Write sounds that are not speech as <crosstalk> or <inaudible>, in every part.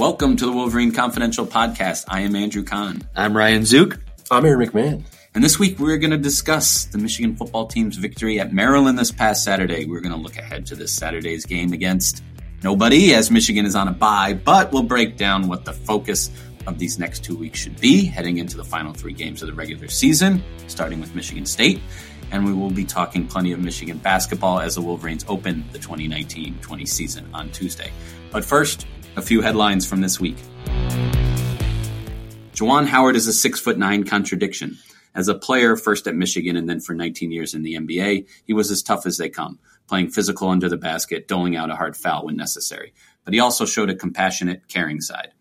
Welcome to the Wolverine Confidential Podcast. I am Andrew Kahn. I'm Ryan Zook. I'm Aaron McMahon. And this week we're going to discuss the Michigan football team's victory at Maryland this past Saturday. We're going to look ahead to this Saturday's game against nobody as Michigan is on a bye, but we'll break down what the focus of these next two weeks should be heading into the final three games of the regular season, starting with Michigan State. And we will be talking plenty of Michigan basketball as the Wolverines open the 2019 20 season on Tuesday. But first, a few headlines from this week. Juwan Howard is a six foot nine contradiction. As a player, first at Michigan and then for 19 years in the NBA, he was as tough as they come, playing physical under the basket, doling out a hard foul when necessary. But he also showed a compassionate, caring side.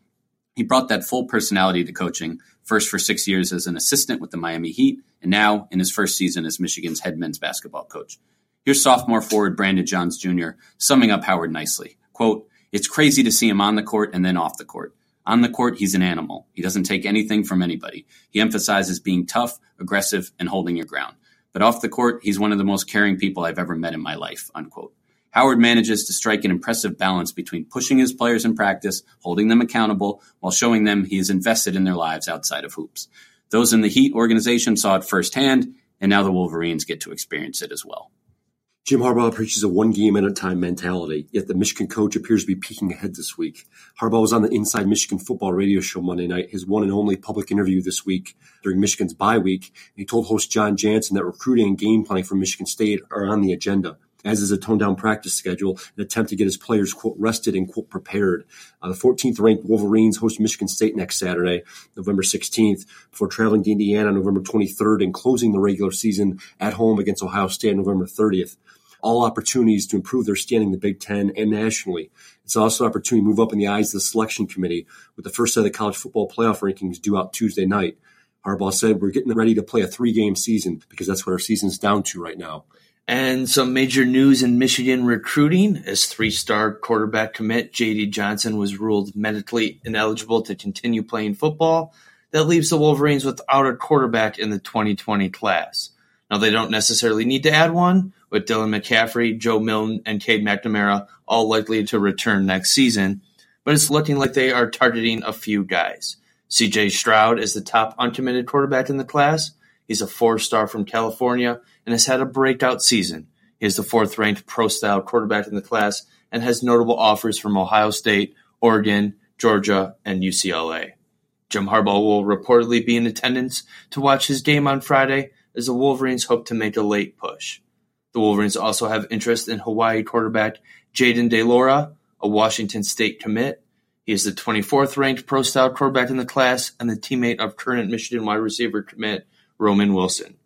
He brought that full personality to coaching, first for six years as an assistant with the Miami Heat, and now in his first season as Michigan's head men's basketball coach. Here's sophomore forward Brandon Johns Jr. summing up Howard nicely. Quote, It's crazy to see him on the court and then off the court. On the court, he's an animal. He doesn't take anything from anybody. He emphasizes being tough, aggressive, and holding your ground. But off the court, he's one of the most caring people I've ever met in my life, unquote. Howard manages to strike an impressive balance between pushing his players in practice, holding them accountable, while showing them he is invested in their lives outside of hoops. Those in the Heat organization saw it firsthand, and now the Wolverines get to experience it as well. Jim Harbaugh preaches a one game at a time mentality, yet the Michigan coach appears to be peeking ahead this week. Harbaugh was on the Inside Michigan Football radio show Monday night, his one and only public interview this week during Michigan's bye week. He told host Jon Jansen that recruiting and game planning for Michigan State are on the agenda as is a toned down practice schedule, an attempt to get his players, quote, rested and, quote, prepared. Uh, the 14th ranked Wolverines host Michigan State next Saturday, November 16th, before traveling to Indiana November 23rd and closing the regular season at home against Ohio State on November 30th all opportunities to improve their standing in the Big Ten and nationally. It's also an opportunity to move up in the eyes of the selection committee with the first set of the college football playoff rankings due out Tuesday night. Harbaugh said, We're getting ready to play a three game season because that's what our season's down to right now. And some major news in Michigan recruiting as three star quarterback commit JD Johnson was ruled medically ineligible to continue playing football. That leaves the Wolverines without a quarterback in the 2020 class. Now, they don't necessarily need to add one, with Dylan McCaffrey, Joe Milton, and Cade McNamara all likely to return next season, but it's looking like they are targeting a few guys. CJ Stroud is the top uncommitted quarterback in the class. He's a four star from California and has had a breakout season. He is the fourth ranked pro style quarterback in the class and has notable offers from Ohio State, Oregon, Georgia, and UCLA. Jim Harbaugh will reportedly be in attendance to watch his game on Friday as the Wolverines hope to make a late push. The Wolverines also have interest in Hawaii quarterback Jayden de Laura, a Washington State commit. He is the 24th ranked pro style quarterback in the class and the teammate of current Michigan wide receiver commit Roman Wilson.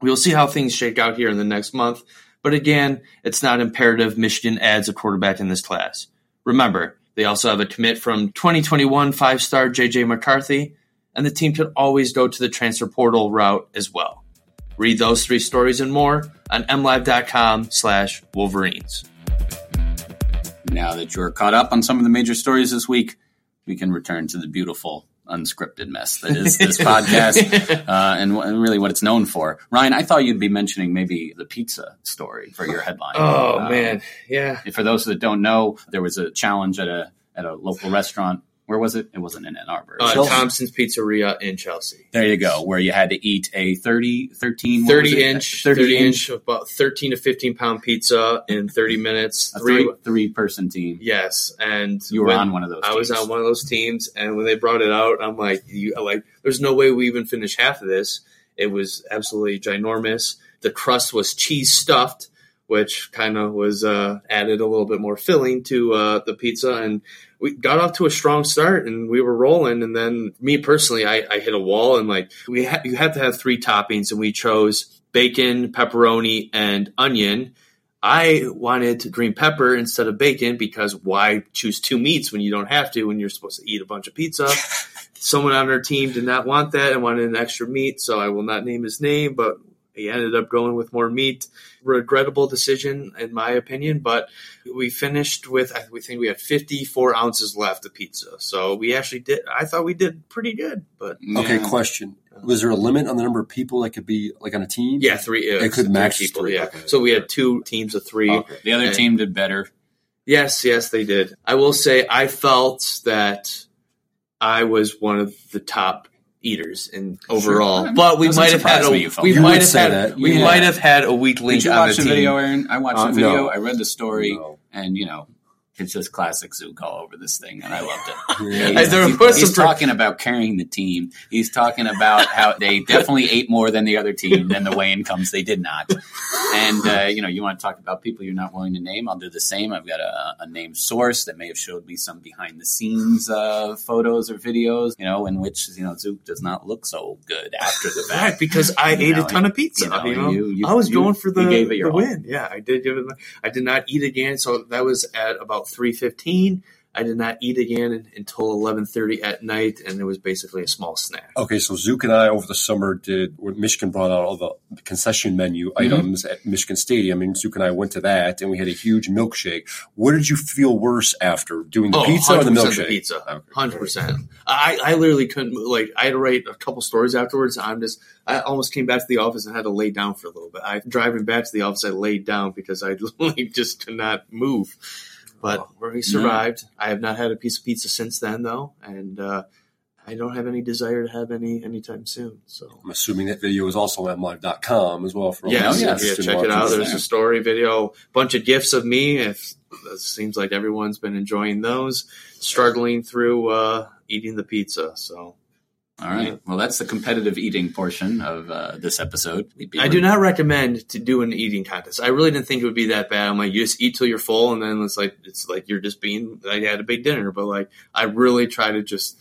We'll see how things shake out here in the next month, but again, it's not imperative Michigan adds a quarterback in this class. Remember, they also have a commit from 2021 five star JJ McCarthy, and the team could always go to the transfer portal route as well. Read those three stories and more on mlive.com slash Wolverines. Now that you're caught up on some of the major stories this week, we can return to the beautiful unscripted mess that is this <laughs> podcast uh, and, w- really what it's known for. Ryan, I thought you'd be mentioning maybe the pizza story for your headline. Oh um, man, yeah. For those that don't know, there was a challenge at a at a local restaurant where was it? It wasn't in Ann Arbor. Uh, Thompson's Pizzeria in Chelsea. There you go, where you had to eat a 30, 13, 30 inch, 30, 30 inch, about 13 to 15 pound pizza in 30 minutes. A three, three person team. Yes. And you were on one of those I teams. was on one of those teams. And when they brought it out, I'm like, you, like, there's no way we even finish half of this. It was absolutely ginormous. The crust was cheese stuffed which kind of was uh, added a little bit more filling to uh, the pizza. And we got off to a strong start and we were rolling. And then me personally, I, I hit a wall and like we ha- you have to have three toppings, and we chose bacon, pepperoni, and onion. I wanted green pepper instead of bacon because why choose two meats when you don't have to when you're supposed to eat a bunch of pizza? <laughs> Someone on our team did not want that and wanted an extra meat, so I will not name his name, but he ended up going with more meat. Regrettable decision, in my opinion, but we finished with, I think we had 54 ounces left of pizza. So we actually did, I thought we did pretty good. But Okay, question. Was there a limit on the number of people that could be like on a team? Yeah, three. It could max people. three. Yeah. Okay. So we had two teams of three. Okay. The other And- team did better. Yes, yes, they did. I will say I felt that I was one of the top eaters in overall, Sure. but we might have had a me you we. You might have had that. we Yeah. might have had a weak link Did you on watch the the team. video, Aaron? I watched Uh, the video. no. I read the story, No. and you know, it's just classic Zook all over this thing, and I loved it. <laughs> There He's, he's some- talking about carrying the team. He's talking about how they definitely ate more than the other team. Then the weigh-in comes, they did not. And uh, you know, you want to talk about people you're not willing to name? I'll do the same. I've got a, a named source that may have showed me some behind-the-scenes uh, photos or videos. You know, in which you know Zook does not look so good after the fact. Right, because I You ate know, a ton of pizza. you know, You know, you- I was going for the, you gave it your the win. Yeah, I did give it. I did not eat again, so that was at about three fifteen. I did not eat again until eleven thirty at night, and it was basically a small snack. Okay, so Zook and I over the summer did when Michigan brought out all the concession menu mm-hmm. items at Michigan Stadium, and Zook and I went to that, and we had a huge milkshake. What did you feel worse after doing the Oh, pizza or the milkshake? The pizza, hundred percent. I, I literally couldn't move. like. I had to write a couple stories afterwards. I'm just. I almost came back to the office and had to lay down for a little bit. I driving back to the office, I laid down because I <laughs> like just could not move. But we survived. I have not had a piece of pizza since then, though, and uh, I don't have any desire to have any anytime soon. So. I'm assuming that video is also on live.com as well for all Yeah, yes, yeah, check it out. There's a story video, bunch of gifs of me. If it seems like everyone's been enjoying those, struggling through uh, eating the pizza. So All right. Well, that's the competitive eating portion of uh, this episode. I do not recommend to do an eating contest. I really didn't think it would be that bad. I'm like, you just eat till you're full, and then it's like it's like you're just being. Like I had a big dinner, but like I really try to just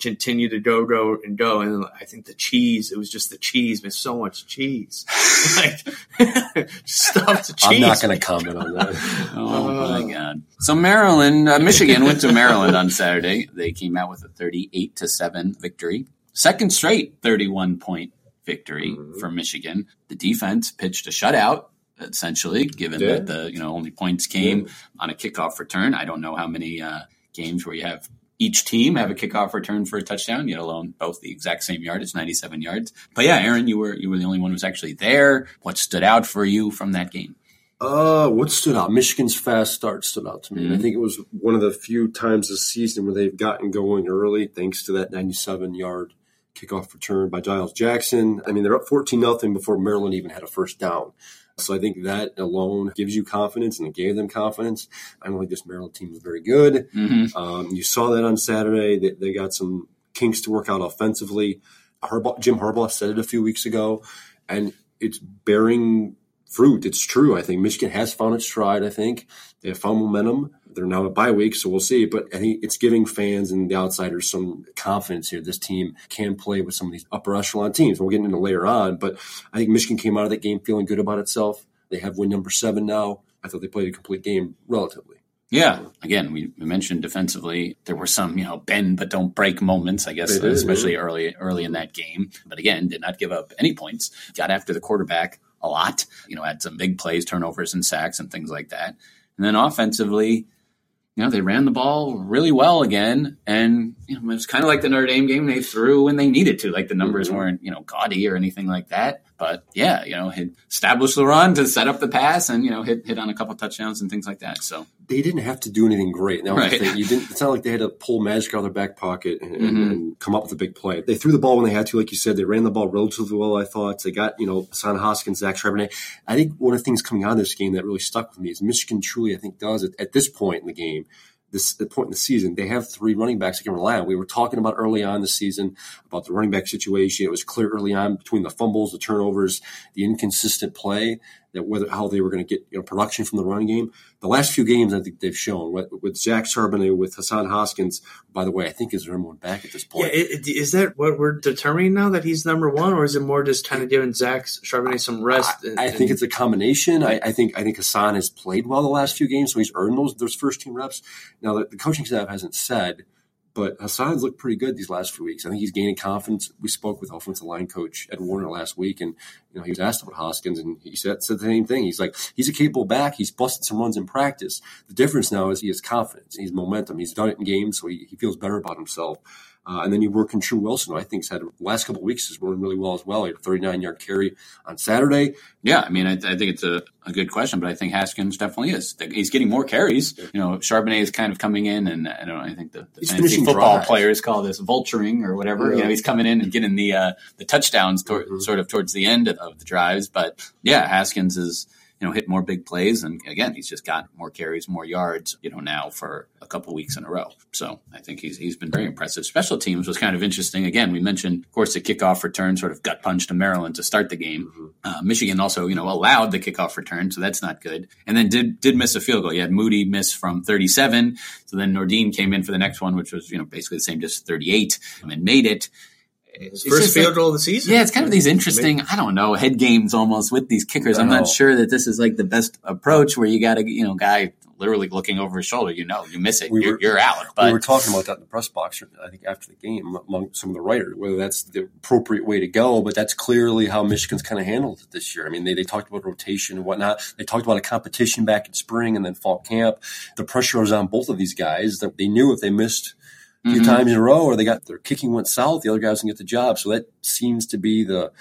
continue to go, go, and go. And I think the cheese. It was just the cheese. There's so much cheese. <laughs> like stuff the cheese. I'm not going to comment on that. <laughs> Oh my god! So Maryland, uh, Michigan went to Maryland on Saturday. They came out with a 38 to seven victory, second straight 31 point victory for Michigan. The defense pitched a shutout. Essentially, given Yeah. that the you know only points came on a kickoff return, I don't know how many uh, games where you have each team have a kickoff return for a touchdown, yet alone both the exact same yard. It's 97 yards. But yeah, Aaron, you were you were the only one who was actually there. What stood out for you from that game? Uh, what stood out? Michigan's fast start stood out to me. And I think it was one of the few times this season where they've gotten going early, thanks to that 97 yard kickoff return by Giles Jackson. I mean, they're up 14 nothing before Maryland even had a first down. So I think that alone gives you confidence and it gave them confidence. I don't think this Maryland team is very good. Mm-hmm. Um, you saw that on Saturday. They, they got some kinks to work out offensively. Harbaugh, Jim Harbaugh said it a few weeks ago, and it's bearing fruit. It's true. I think Michigan has found its stride. I think they have found momentum. They're now a bye week, so we'll see. But I think it's giving fans and the outsiders some confidence here. This team can play with some of these upper echelon teams. We'll get into later on, but I think Michigan came out of that game feeling good about itself. They have win number seven now. I thought they played a complete game relatively. Yeah. Again, we, mentioned defensively there were some, you know, bend but don't break moments, I guess, did, especially early early in that game. But again, did not give up any points. Got after the quarterback a lot, you know, had some big plays, turnovers and sacks and things like that. And then offensively, you know, they ran the ball really well again. And you know, it was kind of like the Notre Dame game. They threw when they needed to. Like the numbers Mhm. weren't, you know, gaudy or anything like that. But yeah, you know, hit, established the run to set up the pass and, you know, hit, hit on a couple touchdowns and things like that. So they didn't have to do anything great. Was Right. You didn't. It's not like they had to pull magic out of their back pocket and, Mhm. and come up with a big play. They threw the ball when they had to, like you said. They ran the ball relatively well. I thought they got you know Hassan Haskins, Zach Charbonnet. I think one of the things coming out of this game that really stuck with me is Michigan truly, I think, does it at this point in the game. This point in the season, they have three running backs they can rely on. We were talking about early on the season about the running back situation. It was clear early on between the fumbles, the turnovers, the inconsistent play that whether how they were going to get you know, production from the run game. The last few games, I think they've shown with, with Zach Charbonnet, with Hassan Haskins. By the way, I think is number one back at this point. it- is that what we're determining now that he's number one, or is it more just kind of giving Zach Charbonnet some rest? and- I, I think it's a combination. I, I think I think Hassan has played well the last few games, so he's earned those those first team reps. Now the, the coaching staff hasn't said, but Hassan's looked pretty good these last few weeks. I think he's gaining confidence. We spoke with offensive line coach Ed Warinner last week, and you know he was asked about Haskins, and he said, said the same thing. He's like he's a capable back. He's busted some runs in practice. The difference now is he has confidence. He's momentum. He's done it in games, so he, he feels better about himself. Uh, and then you work in Tru Wilson, who I think's had the last couple of weeks is running really well as well. He had a 39 yard carry on Saturday. Yeah, I mean, I, I think it's a, a, good question, but I think Haskins definitely is. He's getting more carries. You know, Charbonnet is kind of coming in, and I don't. I think the, the fantasy football drives. players call this vulturing or whatever. Yeah. You know, he's coming in and getting the uh, the touchdowns tor- mm-hmm. sort of towards the end of, of the drives. But yeah, Haskins is you know, hit more big plays. And again, he's just got more carries, more yards, you know, now for a couple weeks in a row. So I think he's he's been very impressive. Special teams was kind of interesting. Again, we mentioned, of course, the kickoff return sort of gut punch to Maryland to start the game. Mm-hmm. Uh, Michigan also, you know, allowed the kickoff return, so that's not good. And then did did miss a field goal. You had Moody miss from 37. So then Nordin came in for the next one, which was, you know, basically the same, just 38 and made it. His first field like, goal of the season. Yeah, it's kind of these interesting, I don't know, head games almost with these kickers. I'm not sure that this is like the best approach where you got a you know, guy literally looking over his shoulder. You know, you miss it, we you're, were, you're, out. But we were talking about that in the press box. I think after the game among some of the writers, whether that's the appropriate way to go, but that's clearly how Michigan's kind of handled it this year. I mean, they, they talked about rotation and whatnot. They talked about a competition back in spring and then fall camp. The pressure was on both of these guys. That they knew if they missed a few mm-hmm. times in a row, or they got their kicking went south, the other guys didn't get the job. So that seems to be the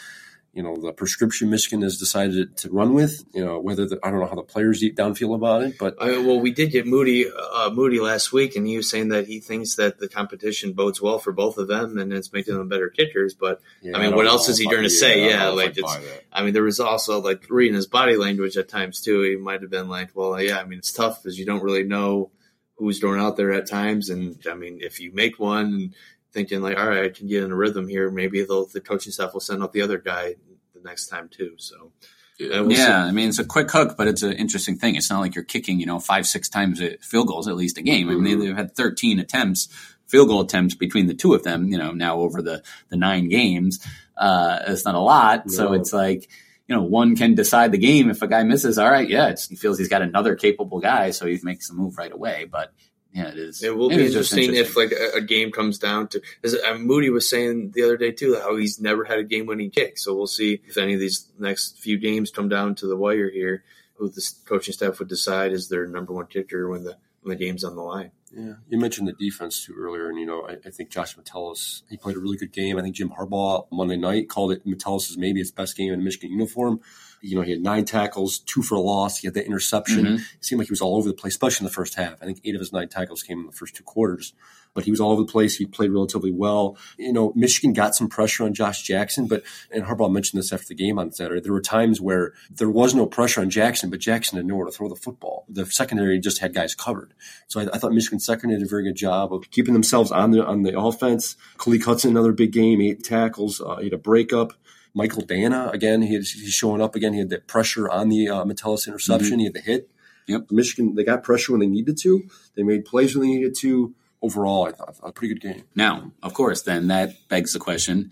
you know the prescription Michigan has decided to run with. You know whether the, I don't know how the players deep down feel about it, but I well, we did get Moody uh, Moody last week, and he was saying that he thinks that the competition bodes well for both of them, and it's making them better kickers. But yeah, I mean, I what else is he going to say? Yeah, like it's. I mean, there was also like reading his body language at times too. He might have been like, "Well, yeah, I mean, it's tough because you don't really know." Who's thrown out there at times. And I mean, if you make one thinking like, all right, I can get in a rhythm here, maybe the coaching staff will send out the other guy the next time too. So. Uh, we'll yeah, see. I mean it's a quick hook, but it's an interesting thing. It's not like you're kicking, you know, five six times at field goals at least a game. I mean mm-hmm. they've had 13 attempts, field goal attempts between the two of them. You know, now over the the nine games, uh, it's not a lot. No. So it's like you know, one can decide the game. If a guy misses, all right, yeah, he feels he's got another capable guy, so he makes the move right away. But yeah, it is. It will it be interesting, interesting, if like a, a, game comes down to. As uh, Moody was saying the other day too, how he's never had a game-winning kick. So we'll see if any of these next few games come down to the wire here, who the coaching staff would decide is their number one kicker when the when the game's on the line. Yeah, you mentioned the defense too earlier, and you know I, I, think Josh Metellus he played a really good game. I think Jim Harbaugh Monday night called it Metellus maybe his best game in Michigan uniform. You know he had nine tackles, two for a loss. He had the interception. Mm-hmm. It seemed like he was all over the place, especially in the first half. I think eight of his nine tackles came in the first two quarters but he was all over the place. He played relatively well. You know, Michigan got some pressure on Josh Jackson, but and Harbaugh mentioned this after the game on Saturday. There were times where there was no pressure on Jackson, but Jackson had nowhere to throw the football. The secondary just had guys covered. So I, I thought Michigan secondary did a very good job of keeping themselves on the on the offense. Khaleke Hudson, another big game, eight tackles, uh, he had a breakup. Michael Danna again, he had, he's showing up again. He had that pressure on the uh, Metellus interception. Mm-hmm. He had the hit. Yep. Michigan, they got pressure when they needed to. They made plays when they needed to overall, I thought, a pretty good game. Now, of course, then that begs the question: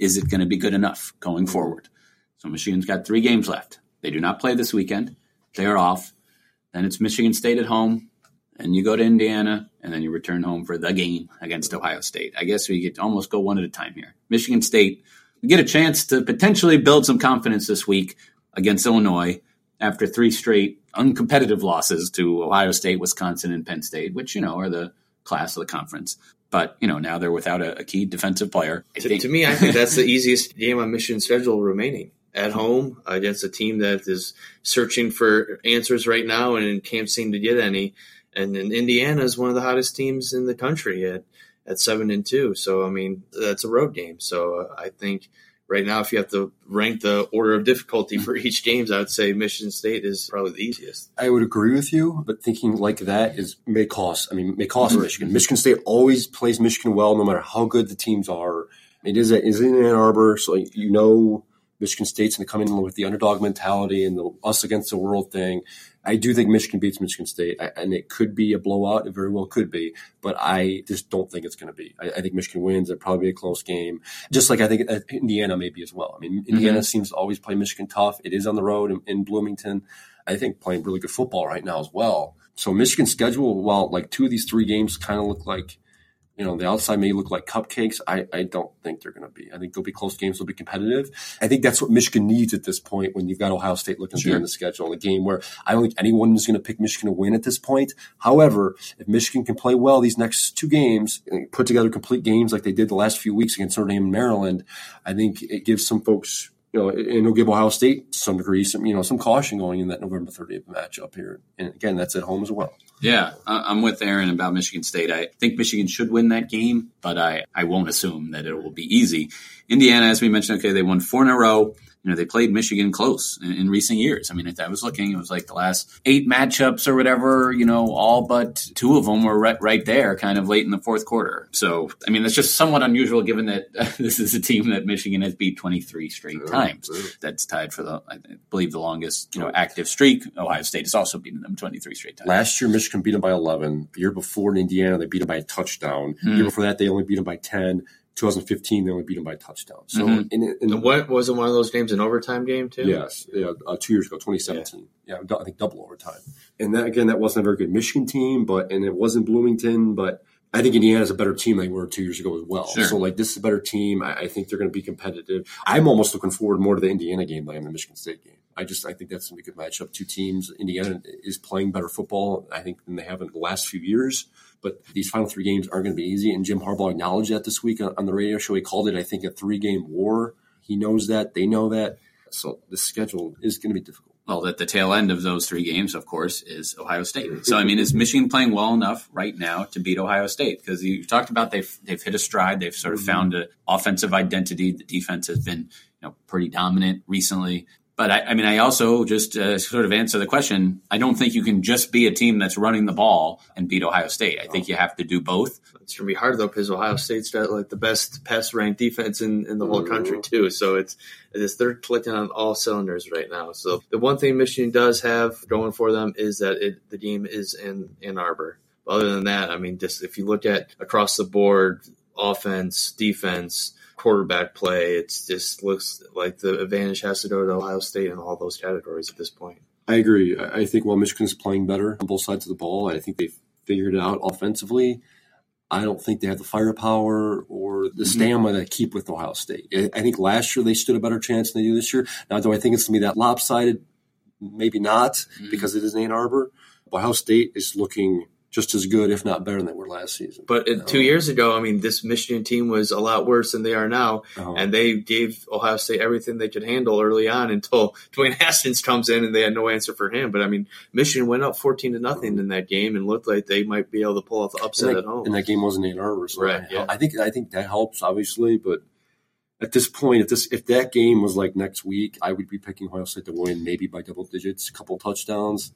Is it going to be good enough going forward? So Michigan's got three games left. They do not play this weekend. They are off. Then it's Michigan State at home, and you go to Indiana, and then you return home for the game against Ohio State. I guess we get to almost go one at a time here. Michigan State, we get a chance to potentially build some confidence this week against Illinois after three straight uncompetitive losses to Ohio State, Wisconsin, and Penn State, which you know are the class of the conference. But you know now they're without a, a key defensive player. To, to, me, I think that's <laughs> the easiest game on mission schedule remaining at home against a team that is searching for answers right now and can't seem to get any. And, and Indiana is one of the hottest teams in the country at at seven and two. So I mean that's a road game. So uh, I think right now, if you have to rank the order of difficulty for each games, I would say Michigan State is probably the easiest. I would agree with you, but thinking like that is may cost. I mean, may cost Michigan. Michigan State always plays Michigan well, no matter how good the teams are. It is a, is in Ann Arbor, so you know Michigan State's going to come in with the underdog mentality and the us against the world thing. I do think Michigan beats Michigan State, and it could be a blowout. It very well could be, but I just don't think it's going to be. I, I, think Michigan wins. It'll probably be a close game, just like I think Indiana maybe as well. I mean, Indiana mm-hmm. seems to always play Michigan tough. It is on the road in, in Bloomington. I think playing really good football right now as well. So Michigan's schedule, while like two of these three games kind of look like You know, the outside may look like cupcakes. I, I don't think they're going to be. I think they'll be close games. They'll be competitive. I think that's what Michigan needs at this point when you've got Ohio State looking sure. in the schedule in a game where I don't think anyone is going to pick Michigan to win at this point. However, if Michigan can play well these next two games, and put together complete games like they did the last few weeks against Notre Dame and Maryland, I think it gives some folks you know, and it'll give Ohio State to some degree, some you know, some caution going in that November 30th matchup here. And again, that's at home as well. Yeah, I'm with Aaron about Michigan State. I think Michigan should win that game, but I, I won't assume that it will be easy. Indiana, as we mentioned, okay, they won four in a row you know, they played Michigan close in, in, recent years. I mean, if I was looking, it was like the last eight matchups or whatever, you know, all but two of them were right, right there kind of late in the fourth quarter. So, I mean, that's just somewhat unusual given that uh, <laughs> this is a team that Michigan has beat 23 straight sure, times. Sure. That's tied for the, I believe, the longest, you know, active streak. Ohio State has also beaten them 23 straight times. Last year, Michigan beat them by 11. The year before in Indiana, they beat them by a touchdown. Mm. The year hmm. before that, they only beat them by 10. 2015, they only beat them by a touchdown. So, mm-hmm. in, in, what was it? One of those games, an overtime game too? Yes, yeah, uh, two years ago, 2017. Yeah. yeah. I think double overtime. And that again, that wasn't a very good Michigan team, but and it wasn't Bloomington, but I think Indiana's a better team than they were two years ago as well. Sure. So like this is a better team. I, I think they're going to be competitive. I'm almost looking forward more to the Indiana game than I am the Michigan State game. I just I think that's going to be a good matchup. Two teams. Indiana is playing better football, I think, than they have in the last few years. But these final three games aren't going to be easy. And Jim Harbaugh acknowledged that this week on, the radio show. He called it, I think, a three game war. He knows that. They know that. So the schedule is going to be difficult. Well, at the tail end of those three games, of course, is Ohio State. So, I mean, is Michigan playing well enough right now to beat Ohio State? Because you talked about they've they've hit a stride. They've sort of mm-hmm. found an offensive identity. The defense has been you know pretty dominant recently. But I, I, mean, I also just uh, sort of answer the question. I don't think you can just be a team that's running the ball and beat Ohio State. I think you have to do both. It's gonna be hard though because Ohio State's got like the best pass ranked defense in, in the whole country too. So it's it's they're clicking on all cylinders right now. So the one thing Michigan does have going for them is that it, the game is in Ann Arbor. Other than that, I mean, just if you look at across the board, offense, defense quarterback play. It just looks like the advantage has to go to Ohio State in all those categories at this point. I agree. I think while Michigan's playing better on both sides of the ball, I think they've figured it out offensively. I don't think they have the firepower or the mm-hmm. stamina to keep with Ohio State. I think last year they stood a better chance than they do this year. Now, do I think it's going to be that lopsided? Maybe not, mm-hmm. because it is Ann Arbor. Ohio State is looking just as good, if not better, than they were last season. But two years ago, I mean, this Michigan team was a lot worse than they are now, uh-huh. and they gave Ohio State everything they could handle early on until <laughs> Dwayne Haskins comes in and they had no answer for him. But I mean, Michigan went up fourteen to nothing in that game and looked like they might be able to pull off the upset that, at home. And that game wasn't Ann Arbor, so right? I, yeah. I think I think that helps obviously, but at this point, if this if that game was like next week, I would be picking Ohio State to win, maybe by double digits, a couple touchdowns.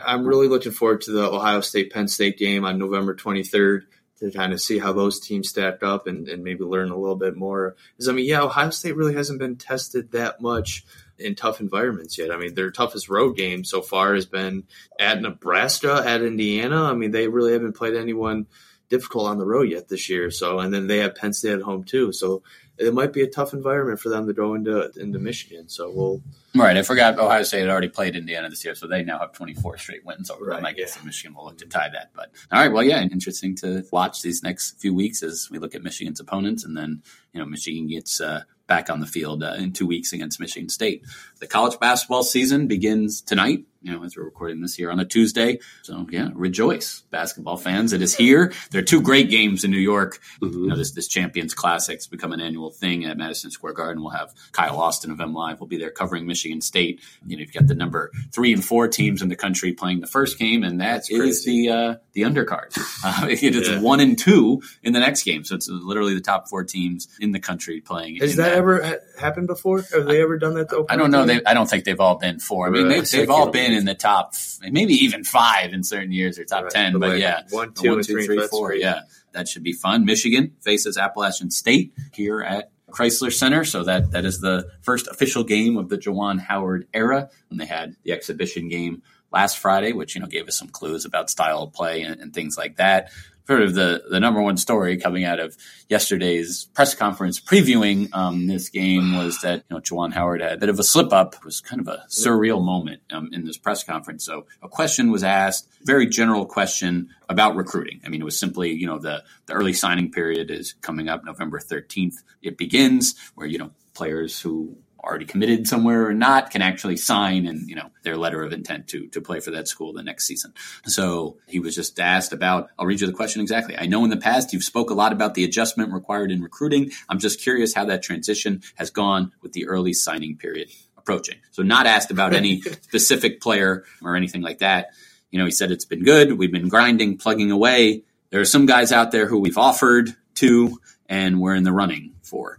I'm really looking forward to the Ohio State Penn State game on November 23rd to kind of see how those teams stack up and, and maybe learn a little bit more. Because I mean, yeah, Ohio State really hasn't been tested that much in tough environments yet. I mean, their toughest road game so far has been at Nebraska, at Indiana. I mean, they really haven't played anyone difficult on the road yet this year. So, and then they have Penn State at home too. So it might be a tough environment for them to go into into Michigan. So we'll right. I forgot Ohio State had already played Indiana this year, so they now have 24 straight wins over right, them. I guess yeah. Michigan will look to tie that. But all right, well, yeah, interesting to watch these next few weeks as we look at Michigan's opponents, and then you know Michigan gets. Uh, back on the field uh, in two weeks against Michigan State. The college basketball season begins tonight you know, as we're recording this here on a Tuesday. So yeah, rejoice, basketball fans. It is here. There are two great games in New York. Mm-hmm. You know, this, this Champions Classics become an annual thing at Madison Square Garden. We'll have Kyle Austin of M Live will be there covering Michigan State. You know, you've got the number three and four teams in the country playing the first game, and that That's is the, uh, the undercard. <laughs> Uh, it's yeah. one and two in the next game. So it's literally the top four teams in the country playing. Has that, that, ever happened before? Have they ever done that? I don't know. They, I don't think they've all been four. I mean, they've, they've all been been in the top, maybe even five in certain years or top right. ten. But, but like yeah, one, two, one, two, three, three four. Yeah, that should be fun. Michigan faces Appalachian State here at Crisler Center. So that that is the first official game of the Juwan Howard era, And they had the exhibition game last Friday, which you know gave us some clues about style of play and, and things like that sort of the, the number one story coming out of yesterday's press conference previewing um, this game was that you know Juwan Howard had a bit of a slip up. It was kind of a surreal moment um, in this press conference. So a question was asked, very general question about recruiting. I mean, it was simply you know the the early signing period is coming up November thirteenth. It begins where you know players who already committed somewhere or not can actually sign and you know their letter of intent to to play for that school the next season. So he was just asked about. I'll read you the question exactly. I know in the past you've spoke a lot about the adjustment required in recruiting. I'm just curious how that transition has gone with the early signing period approaching. So not asked about any <laughs> specific player or anything like that. You know, he said it's been good. We've been grinding, plugging away. There are some guys out there who we've offered to and we're in the running for.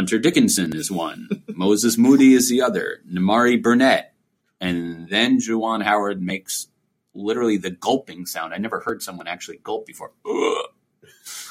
Hunter Dickinson is one. <laughs> Moses Moody is the other. Nimari Burnett. And then Juwan Howard makes literally the gulping sound. I never heard someone actually gulp before. Ugh.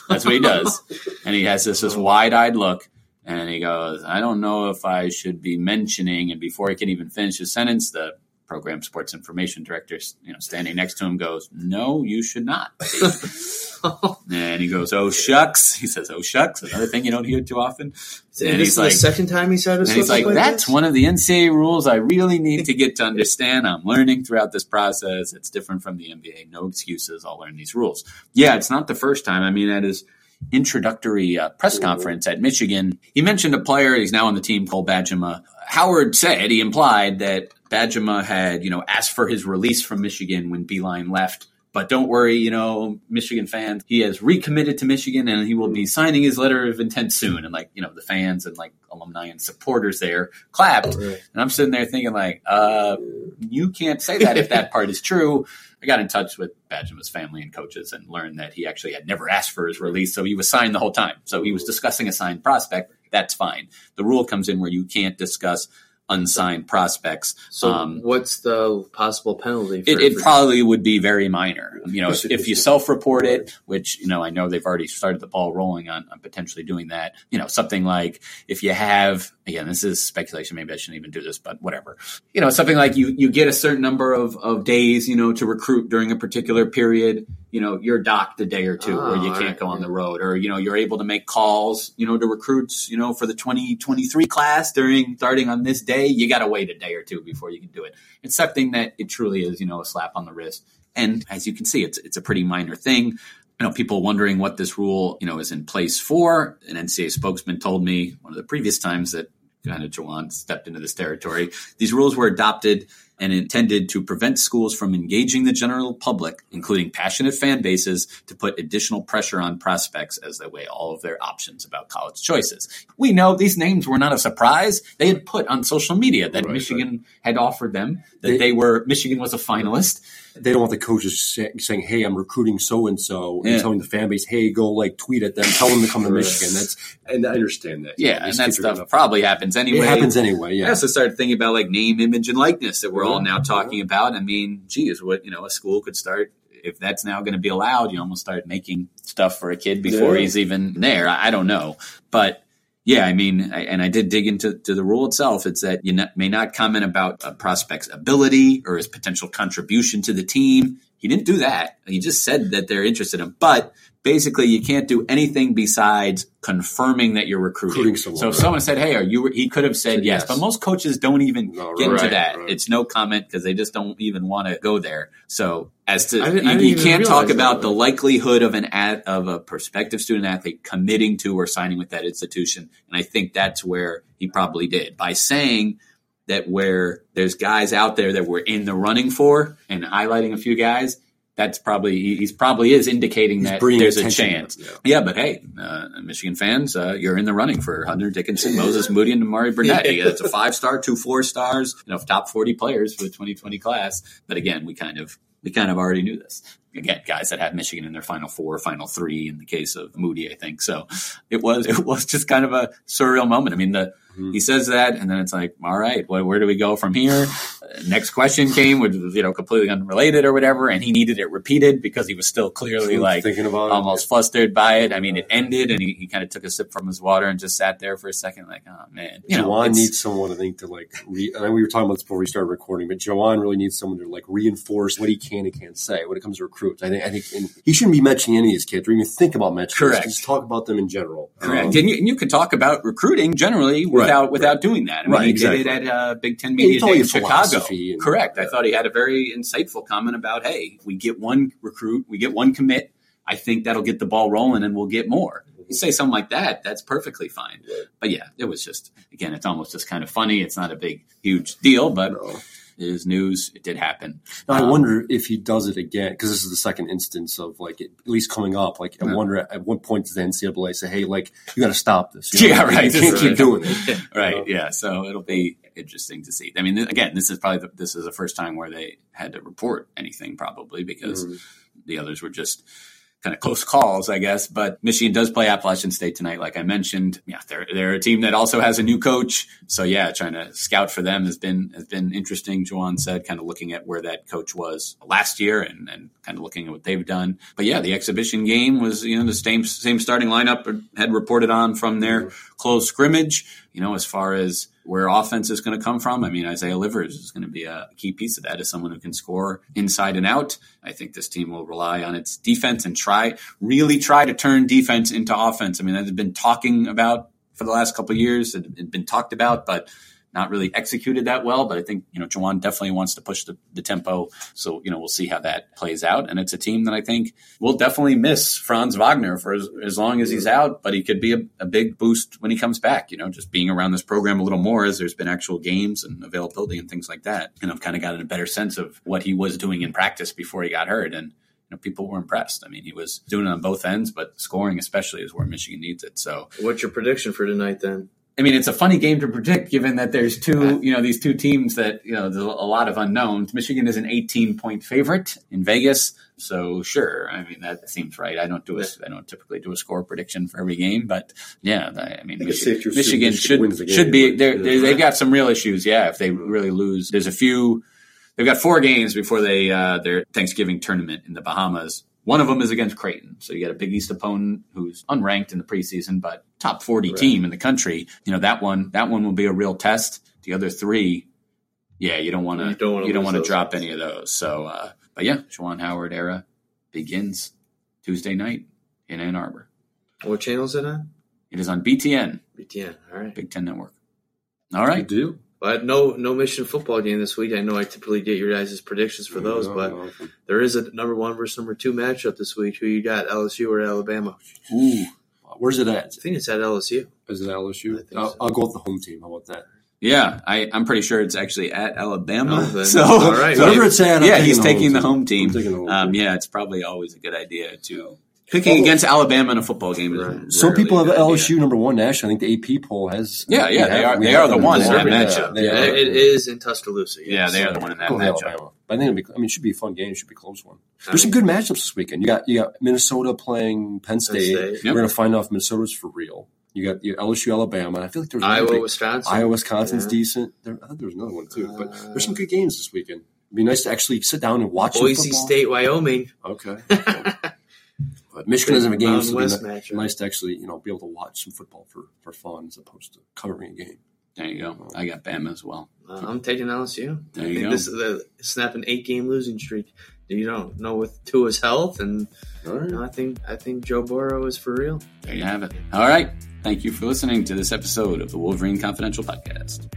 That's what he does. <laughs> and he has this, this wide eyed look. And he goes, I don't know if I should be mentioning. And before he can even finish his sentence, the program sports information director, you know, standing next to him goes, "No, you should not." <laughs> and he goes, "Oh shucks," he says, "Oh shucks," another thing you don't hear too often. And, and he's like, the second time he said, and he's like, like "That's this? one of the NCAA rules I really need to get to understand. I'm learning throughout this process. It's different from the NBA. No excuses. I'll learn these rules." Yeah, it's not the first time. I mean, that is introductory uh, press conference at Michigan, he mentioned a player. He's now on the team called Bajema. Howard said he implied that Bajema had, you know, asked for his release from Michigan when Beilein left. But don't worry, you know, Michigan fans, he has recommitted to Michigan and he will be signing his letter of intent soon. And like, you know, the fans and like alumni and supporters there clapped. Right. And I'm sitting there thinking like, uh, you can't say that if that part is true. I got in touch with Bajema's family and coaches and learned that he actually had never asked for his release. So he was signed the whole time. So he was discussing a signed prospect. That's fine. The rule comes in where you can't discuss unsigned prospects. So, um, what's the possible penalty? For, it, it probably would be very minor. You know, if, if you <laughs> self-report it, which you know, I know they've already started the ball rolling on, on potentially doing that. You know, something like if you have again, this is speculation. Maybe I shouldn't even do this, but whatever. You know, something like you you get a certain number of, of days, you know, to recruit during a particular period. You know, you're docked a day or two, oh, or you can't right. go on the road, or you know, you're able to make calls, you know, to recruits, you know, for the 2023 class during starting on this day. You got to wait a day or two before you can do it. It's something that it truly is, you know, a slap on the wrist. And as you can see, it's it's a pretty minor thing you know, people wondering what this rule, you know, is in place for. An NCAA spokesman told me one of the previous times that kind of Juwan stepped into this territory. These rules were adopted and intended to prevent schools from engaging the general public, including passionate fan bases, to put additional pressure on prospects as they weigh all of their options about college choices. We know these names were not a surprise. They had put on social media that right, Michigan right. had offered them, that they, they were Michigan was a finalist they don't want the coaches say, saying, "Hey, I'm recruiting so and so," and telling the fan base, "Hey, go like tweet at them, tell them to come to Michigan." That's and I understand that. Yeah, and that stuff probably happens anyway. It happens anyway. Yeah. I also started thinking about like name, image, and likeness that we're yeah. all now talking yeah. about. I mean, geez, what you know, a school could start if that's now going to be allowed. You almost start making stuff for a kid before yeah. he's even there. I, I don't know, but yeah, I mean, I, and I did dig into to the rule itself. It's that you not, may not comment about a prospect's ability or his potential contribution to the team. He didn't do that. He just said that they're interested in him. But basically, you can't do anything besides confirming that you're recruiting. recruiting someone, so if right. someone said, "Hey, are you?" He could have said, yes. yes. but most coaches don't even no, get right, into that. Right. It's no comment because they just don't even want to go there. So as to I didn't, you, you can't talk about that. the likelihood of an ad, of a prospective student athlete committing to or signing with that institution, and I think that's where he probably did by saying that where there's guys out there that we're in the running for and highlighting a few guys that's probably he's probably is indicating he's that there's a chance. Yeah. yeah. but hey, uh, Michigan fans, uh, you're in the running for Hunter Dickinson, Moses Moody, and Mari Burnett. <laughs> yeah. It's a five star, two four stars, you know, top forty players for the 2020 class. But again, we kind of we kind of already knew this. Again, guys that had Michigan in their final four, final three in the case of Moody, I think. So it was, it was just kind of a surreal moment. I mean, the, mm-hmm. he says that and then it's like, all right, well, where do we go from here? Next question came, which was, you know, completely unrelated or whatever. And he needed it repeated because he was still clearly like thinking about almost it. flustered by it. I mean, it ended and he, he kind of took a sip from his water and just sat there for a second, like, oh man. You Juwan needs someone, I think, to like, re- I know we were talking about this before we started recording, but Juwan really needs someone to like reinforce what he can and can't say when it comes to recruits. I think, I think he shouldn't be mentioning any of these kids or even think about mentioning Correct. Just talk about them in general. Correct. Um, and, you, and you could talk about recruiting generally without right, without right. doing that. I mean, right, he exactly. did it at uh, Big Ten Media Day in Chicago. And, Correct. I thought he had a very insightful comment about, hey, we get one recruit, we get one commit. I think that'll get the ball rolling and we'll get more. You say something like that, that's perfectly fine. But yeah, it was just, again, it's almost just kind of funny. It's not a big, huge deal, but no is news. It did happen. Now, I um, wonder if he does it again because this is the second instance of like it, at least coming up. Like I wonder at what point does the NCAA say, "Hey, like you got to stop this"? You know? Yeah, right. You can't keep doing it. right. <laughs> You know? Yeah. So it'll be interesting to see. I mean, again, this is probably the, this is the first time where they had to report anything, probably because mm-hmm. the others were just kind of close calls, I guess. But Michigan does play Appalachian State tonight, like I mentioned. Yeah, they're they're a team that also has a new coach. So yeah, trying to scout for them has been has been interesting. Juwan said, kind of looking at where that coach was last year and, and kind of looking at what they've done. But yeah, the exhibition game was you know the same same starting lineup had reported on from their close scrimmage. You know, as far as where offense is going to come from. I mean, Isaiah Livers is going to be a key piece of that as someone who can score inside and out. I think this team will rely on its defense and try, really try to turn defense into offense. I mean, that has been talking about for the last couple years. It had been talked about, but not really executed that well, but I think, you know, Juwan definitely wants to push the, the, tempo. So, you know, we'll see how that plays out. And it's a team that I think will definitely miss Franz Wagner for as, as long as he's out, but he could be a, a, big boost when he comes back, you know, just being around this program a little more as there's been actual games and availability and things like that. And I've kind of gotten a better sense of what he was doing in practice before he got hurt. And, you know, people were impressed. I mean, he was doing it on both ends, but scoring especially is where Michigan needs it. So, what's your prediction for tonight then? I mean, it's a funny game to predict given that there's two, you know, these two teams that, you know, there's a lot of unknowns. Michigan is an 18 point favorite in Vegas. So sure. I mean, that seems right. I don't do a, I don't typically do a score prediction for every game, but yeah, I mean, I Michigan, Michigan should, should be, they're, they're, they've got some real issues. Yeah. If they really lose, there's a few, they've got four games before they, uh, their Thanksgiving tournament in the Bahamas. One of them is against Creighton. So you got a Big East opponent who's unranked in the preseason, but top 40 right. team in the country. You know, that one, that one will be a real test. The other three, yeah, you don't want to, you don't want to drop any of those. So, uh, but yeah, Juwan Howard era begins Tuesday night in Ann Arbor. What channel is it on? It is on BTN. BTN. All right. Big Ten Network. All right. do. But no, no Michigan football game this week. I know I typically get your guys' predictions for those, no, but no. there is a number one versus number two matchup this week. Who you got, LSU or Alabama? Ooh, where's it at? I think it's at LSU. Is it LSU? I'll, so. I'll, go with the home team. How about that? Yeah, I, am pretty sure it's actually at Alabama. Oh, <laughs> so, all right, whatever it's at, yeah, he's taking the home team. The home team. Um, yeah, it's probably always a good idea to Picking against Alabama in a football game. Right. Some people have LSU number one nationally. I think the AP poll has. Yeah, yeah, they are. They are the one in that matchup. Yeah, it is in Tuscaloosa. Yes. Yeah, they are the one in that matchup. Alabama. I think it'll be, I mean, it should be a fun game. It should be a close one. There's some good matchups this weekend. You got you got Minnesota playing Penn State. Penn State. We're going to find out if Minnesota's for real. You got LSU, Alabama. I feel like there's Iowa, big, Wisconsin. Iowa, Wisconsin's yeah. decent. There, I think there's another one too. But there's some uh, good games this weekend. It'd be nice to actually sit down and watch. Boise State, Wyoming. Okay. <laughs> But Michigan doesn't have a game, so it'd be nice to actually you know be able to watch some football for, for fun as opposed to covering a game. There you go. I got Bama as well. Uh, I'm taking LSU. There I you think go. this is a snapping eight game losing streak. You don't know with Tua's health, and right. you know, I think I think Joe Burrow is for real. There you have it. All right. Thank you for listening to this episode of the Wolverine Confidential Podcast.